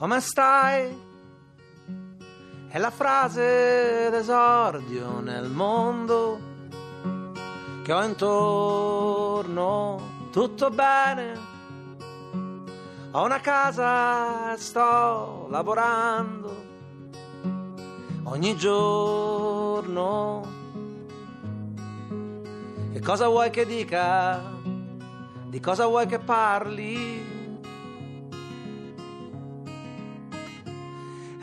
come stai? È la frase d'esordio nel mondo che ho intorno, tutto bene. Ho una casa e sto lavorando ogni giorno. Che cosa vuoi che dica? Di cosa vuoi che parli?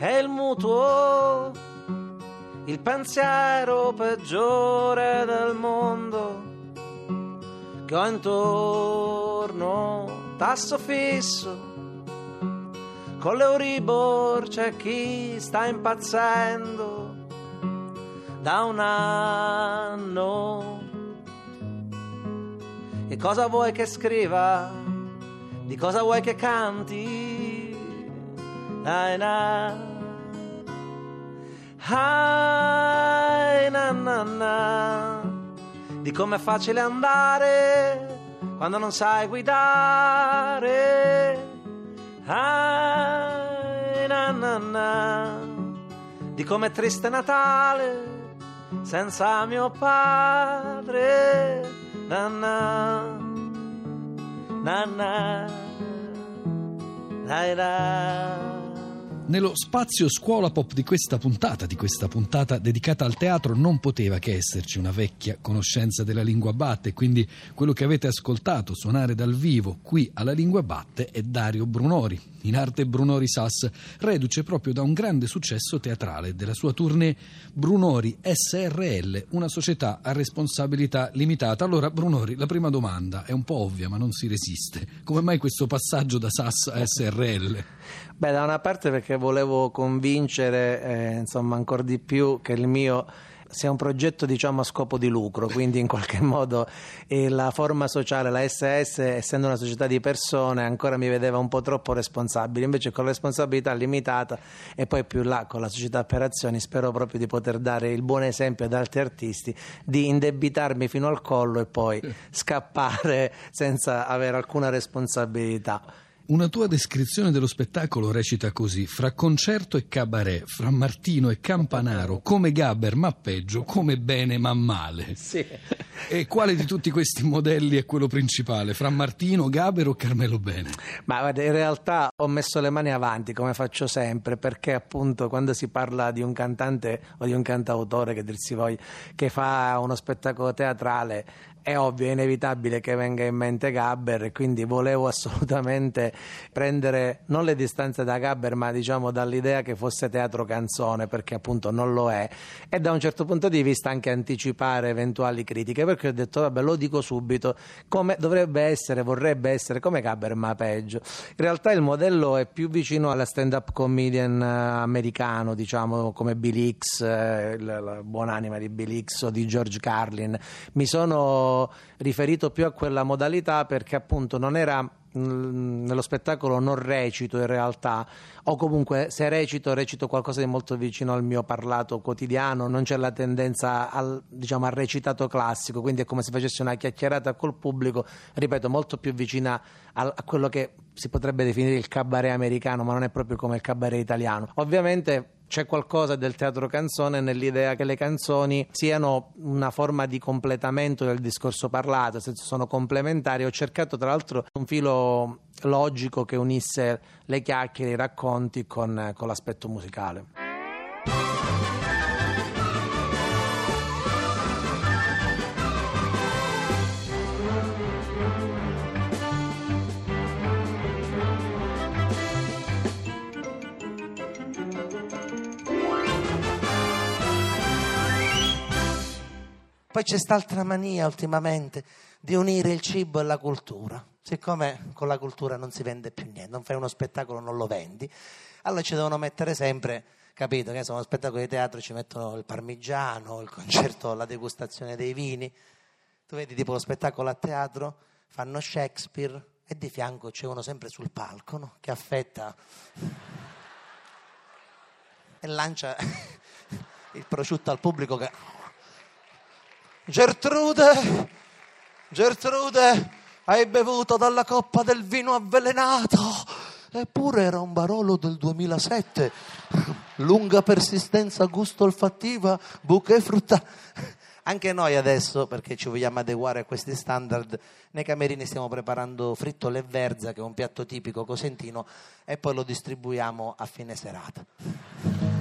È il mutuo, il pensiero peggiore del mondo che ho intorno, tasso fisso. Con l'Euribor c'è chi sta impazzendo da un anno. E cosa vuoi che scriva? Di cosa vuoi che canti? Na na. Ai, na, na, na. Di com'è facile andare quando non sai guidare. Ai, na, na, na. Di com'è triste Natale senza mio padre. Na, na, na, na, na, na. Nello spazio scuola pop di questa puntata, di questa puntata dedicata al teatro, non poteva che esserci una vecchia conoscenza della lingua batte, quindi quello che avete ascoltato suonare dal vivo qui alla lingua batte è Dario Brunori, in arte Brunori Sass, reduce proprio da un grande successo teatrale della sua tournée Brunori SRL, una società a responsabilità limitata. Allora Brunori, la prima domanda è un po' ovvia ma non si resiste. Come mai questo passaggio da SAS a SRL? Beh, da una parte perché volevo convincere, eh, insomma, ancora di più che il mio sia un progetto diciamo a scopo di lucro, quindi in qualche modo eh, la forma sociale, la SS, essendo una società di persone, ancora mi vedeva un po' troppo responsabile, invece con la responsabilità limitata e poi più là con la società per azioni spero proprio di poter dare il buon esempio ad altri artisti di indebitarmi fino al collo e poi scappare senza avere alcuna responsabilità. Una tua descrizione dello spettacolo recita così: fra concerto e cabaret, fra Martino e Campanaro, come Gabber ma peggio, come bene ma male. Sì. E quale di tutti questi modelli è quello principale? Fra Martino, Gabber o Carmelo Bene? Ma guarda, in realtà ho messo le mani avanti come faccio sempre, perché appunto quando si parla di un cantante o di un cantautore che dir si voglia, che fa uno spettacolo teatrale, è ovvio, è inevitabile che venga in mente Gabber quindi volevo assolutamente prendere non le distanze da Gabber ma diciamo dall'idea che fosse teatro canzone perché appunto non lo è e da un certo punto di vista anche anticipare eventuali critiche perché ho detto vabbè lo dico subito come dovrebbe essere, vorrebbe essere come Gabber ma peggio. In realtà il modello è più vicino alla stand up comedian eh, americano diciamo come Bill Hicks, eh, la, la buonanima di Bill Hicks o di George Carlin. Mi sono riferito più a quella modalità perché appunto non era mm, nello spettacolo non recito in realtà o comunque se recito recito qualcosa di molto vicino al mio parlato quotidiano non c'è la tendenza al, diciamo, al recitato classico quindi è come se facessi una chiacchierata col pubblico ripeto molto più vicina a, a quello che si potrebbe definire il cabaret americano ma non è proprio come il cabaret italiano. Ovviamente c'è qualcosa del teatro canzone nell'idea che le canzoni siano una forma di completamento del discorso parlato, nel sono complementari. Ho cercato tra l'altro un filo logico che unisse le chiacchiere, i racconti con, con l'aspetto musicale. Poi c'è quest'altra mania ultimamente di unire il cibo e la cultura. Siccome con la cultura non si vende più niente, non fai uno spettacolo, non lo vendi, allora ci devono mettere sempre, capito? Che sono spettacoli di teatro, ci mettono il parmigiano, il concerto, la degustazione dei vini. Tu vedi tipo lo spettacolo a teatro, fanno Shakespeare e di fianco c'è uno sempre sul palco no? che affetta e lancia il prosciutto al pubblico che Gertrude, Gertrude, hai bevuto dalla coppa del vino avvelenato. Eppure era un Barolo del 2007. Lunga persistenza gusto olfattiva, bouquet frutta. Anche noi adesso, perché ci vogliamo adeguare a questi standard, nei camerini stiamo preparando frittole e verza, che è un piatto tipico cosentino, e poi lo distribuiamo a fine serata.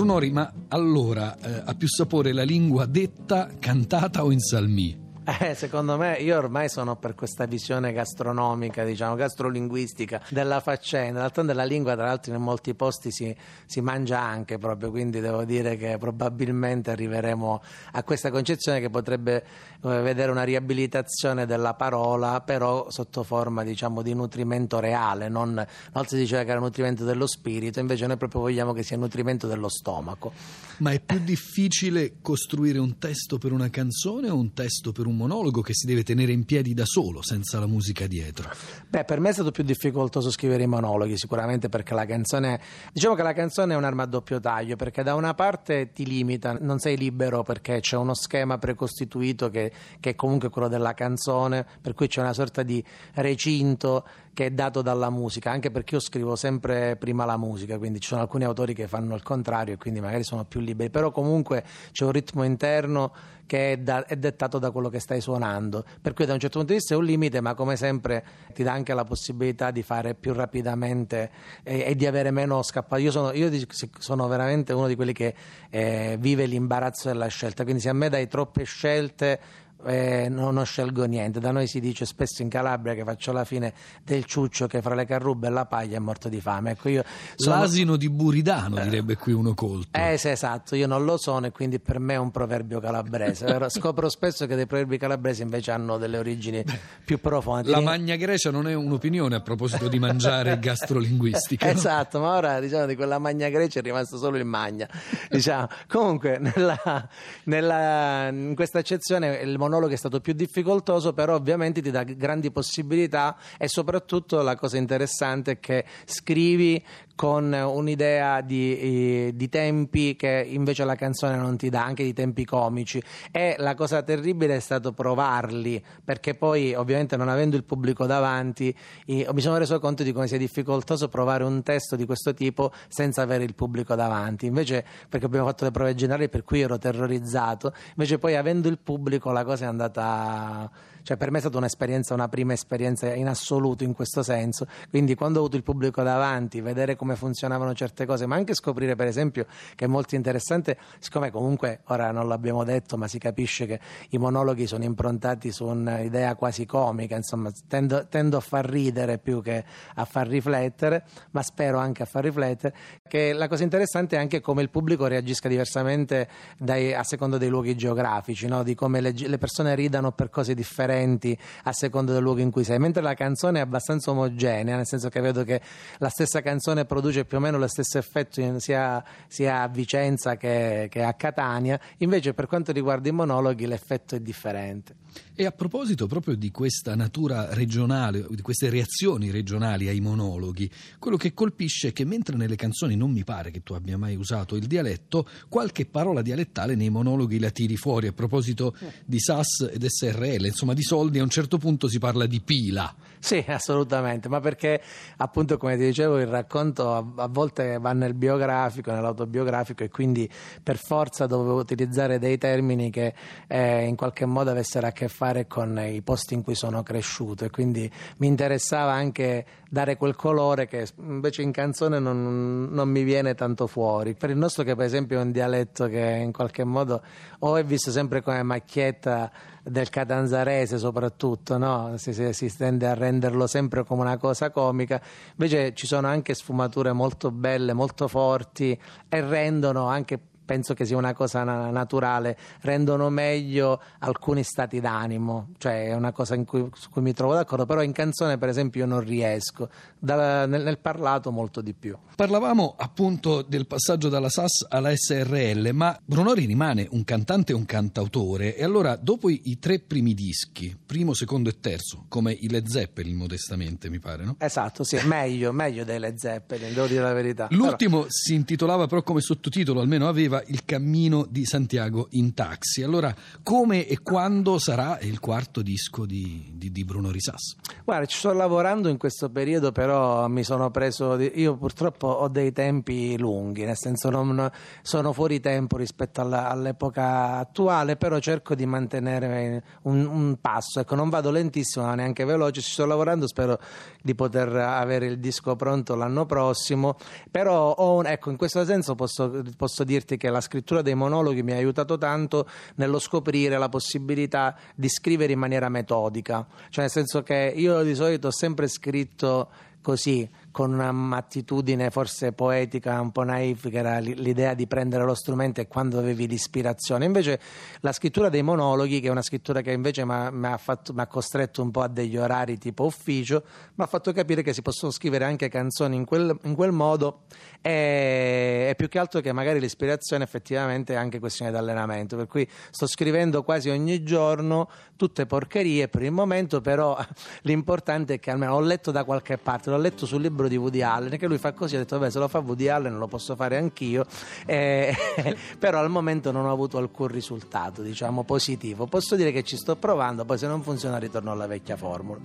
Brunori, ma allora eh, ha più sapore la lingua detta, cantata o in salmì? Eh, secondo me, io ormai sono per questa visione gastronomica, diciamo, gastrolinguistica della faccenda. D'altronde la lingua, tra l'altro, in molti posti si, si, mangia anche proprio, quindi devo dire che probabilmente arriveremo a questa concezione che potrebbe eh, vedere una riabilitazione della parola, però sotto forma, diciamo, di nutrimento reale. Non, volta si diceva che era nutrimento dello spirito, invece noi proprio vogliamo che sia nutrimento dello stomaco. Ma è più difficile costruire un testo per una canzone o un testo per un monologo che si deve tenere in piedi da solo, senza la musica dietro? Beh, per me è stato più difficoltoso scrivere i monologhi, sicuramente perché la canzone. Diciamo che la canzone è un'arma a doppio taglio, perché da una parte ti limita, non sei libero perché c'è uno schema precostituito che, che è comunque quello della canzone, per cui c'è una sorta di recinto che è dato dalla musica, anche perché io scrivo sempre prima la musica, quindi ci sono alcuni autori che fanno il contrario e quindi magari sono più liberi, però comunque c'è un ritmo interno che è, da, è, dettato da quello che stai suonando. Per cui da un certo punto di vista è un limite, ma come sempre ti dà anche la possibilità di fare più rapidamente e, e di avere meno scappato. Io, sono, io sono, veramente uno di quelli che eh, vive l'imbarazzo della scelta, quindi se a me dai troppe scelte eh, non, non, scelgo niente. Da noi si dice spesso in Calabria che faccio la fine del ciuccio che fra le carrubbe e la paglia è morto di fame. Ecco, io sono... L'asino di Buridano, eh, direbbe qui uno colto. Eh sì, esatto, io non lo sono e quindi per me è un proverbio calabrese. Scopro spesso che dei proverbi calabresi invece hanno delle origini più profonde. La Magna Grecia non è un'opinione a proposito di mangiare gastrolinguistica. esatto, no? ma ora diciamo di quella Magna Grecia è rimasto solo il Magna. Diciamo. Comunque, nella, nella, in questa accezione il monologo è stato più difficoltoso, però ovviamente ti dà grandi possibilità e soprattutto la cosa interessante è che scrivi con un'idea di, di, tempi che invece la canzone non ti dà, anche di tempi comici. E la cosa terribile è stato provarli, perché poi ovviamente non avendo il pubblico davanti mi sono reso conto di come sia difficoltoso provare un testo di questo tipo senza avere il pubblico davanti. Invece, perché abbiamo fatto le prove generali per cui ero terrorizzato, invece poi avendo il pubblico la cosa è andata cioè per me è stata un'esperienza, una prima esperienza in assoluto in questo senso, quindi quando ho avuto il pubblico davanti, vedere come funzionavano certe cose, ma anche scoprire per esempio che è molto interessante, siccome comunque ora non l'abbiamo detto, ma si capisce che i monologhi sono improntati su un'idea quasi comica, insomma tendo, tendo a far ridere più che a far riflettere, ma spero anche a far riflettere, che la cosa interessante è anche come il pubblico reagisca diversamente dai, a secondo dei luoghi geografici, no? di come le, le persone ridano per cose differenti a seconda del luogo in cui sei, mentre la canzone è abbastanza omogenea, nel senso che vedo che la stessa canzone produce più o meno lo stesso effetto sia, sia a Vicenza che, che a Catania, invece per quanto riguarda i monologhi l'effetto è differente. E a proposito proprio di questa natura regionale, di queste reazioni regionali ai monologhi, quello che colpisce è che mentre nelle canzoni non mi pare che tu abbia mai usato il dialetto, qualche parola dialettale nei monologhi la tiri fuori. A proposito di SAS ed SRL, insomma di soldi, a un certo punto si parla di pila. Sì, assolutamente, ma perché appunto come ti dicevo il racconto a, volte va nel biografico, nell'autobiografico e quindi per forza dovevo utilizzare dei termini che eh, in qualche modo avessero a che fare con i posti in cui sono cresciuto e quindi mi interessava anche dare quel colore che invece in canzone non, non mi viene tanto fuori. Per il nostro che per esempio è un dialetto che in qualche modo o è visto sempre come macchietta del catanzarese soprattutto, no? si, si, si, tende a renderlo sempre come una cosa comica, invece ci sono anche sfumature molto belle, molto forti e rendono anche penso che sia una cosa naturale, rendono meglio alcuni stati d'animo, cioè è una cosa cui, su cui mi trovo d'accordo, però in canzone per esempio io non riesco, da, nel, nel, parlato molto di più. Parlavamo appunto del passaggio dalla SAS alla SRL, ma Brunori rimane un cantante e un cantautore e allora dopo i, i tre primi dischi, primo, secondo e terzo, come i Led Zeppelin modestamente mi pare, no? Esatto, sì, meglio, meglio dei Led Zeppelin, devo dire la verità. L'ultimo però... si intitolava però come sottotitolo, almeno aveva il cammino di Santiago in taxi. Allora, come e quando sarà il quarto disco di, di, di Bruno Risas? Guarda, ci sto lavorando in questo periodo, però mi sono preso. Io purtroppo ho dei tempi lunghi, nel senso non sono fuori tempo rispetto alla, all'epoca attuale, però cerco di mantenere un, un passo. Ecco, non vado lentissimo, ma neanche veloce. Ci sto lavorando, spero di poter avere il disco pronto l'anno prossimo. Però ho, ecco, in questo senso posso, posso dirti che la scrittura dei monologhi mi ha aiutato tanto nello scoprire la possibilità di scrivere in maniera metodica. Cioè, nel senso che io di solito ho sempre scritto così con un'attitudine forse poetica, un po' naif, che era l'idea di prendere lo strumento e quando avevi l'ispirazione. Invece la scrittura dei monologhi, che è una scrittura che invece mi ha, costretto un po' a degli orari tipo ufficio, mi ha fatto capire che si possono scrivere anche canzoni in quel, in quel modo e, e, più che altro che magari l'ispirazione effettivamente è anche questione di allenamento. Per cui sto scrivendo quasi ogni giorno tutte porcherie per il momento, però l'importante è che almeno l'ho letto da qualche parte, l'ho letto sul libro libro di Woody Allen che lui fa così, ho detto vabbè se lo fa Woody Allen lo posso fare anch'io, eh, però al momento non ho avuto alcun risultato diciamo positivo, posso dire che ci sto provando, poi se non funziona ritorno alla vecchia formula.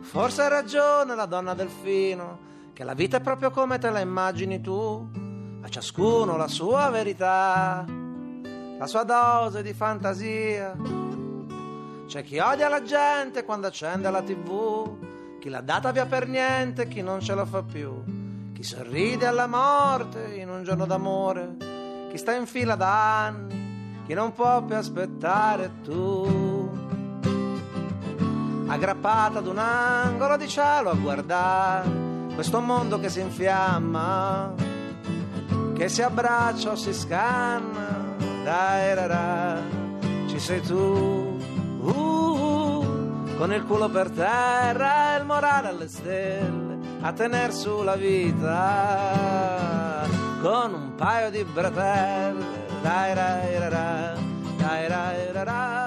Forse ha ragione la donna delfino, che la vita è proprio come te la immagini tu, a ciascuno la sua verità, la sua dose di fantasia. C'è chi odia la gente quando accende la tv chi l'ha data via per niente, chi non ce la fa più, chi sorride alla morte in un giorno d'amore, chi sta in fila da anni, chi non può più aspettare tu. Aggrappata ad un angolo di cielo a guardare questo mondo che si infiamma, che si abbraccia o si scanna, dai rara, ci sei tu. Uh, con il culo per terra e il morale alle stelle, a tener sulla vita con un paio di bretelle. Dai, dai, dai, dai, dai, dai, dai.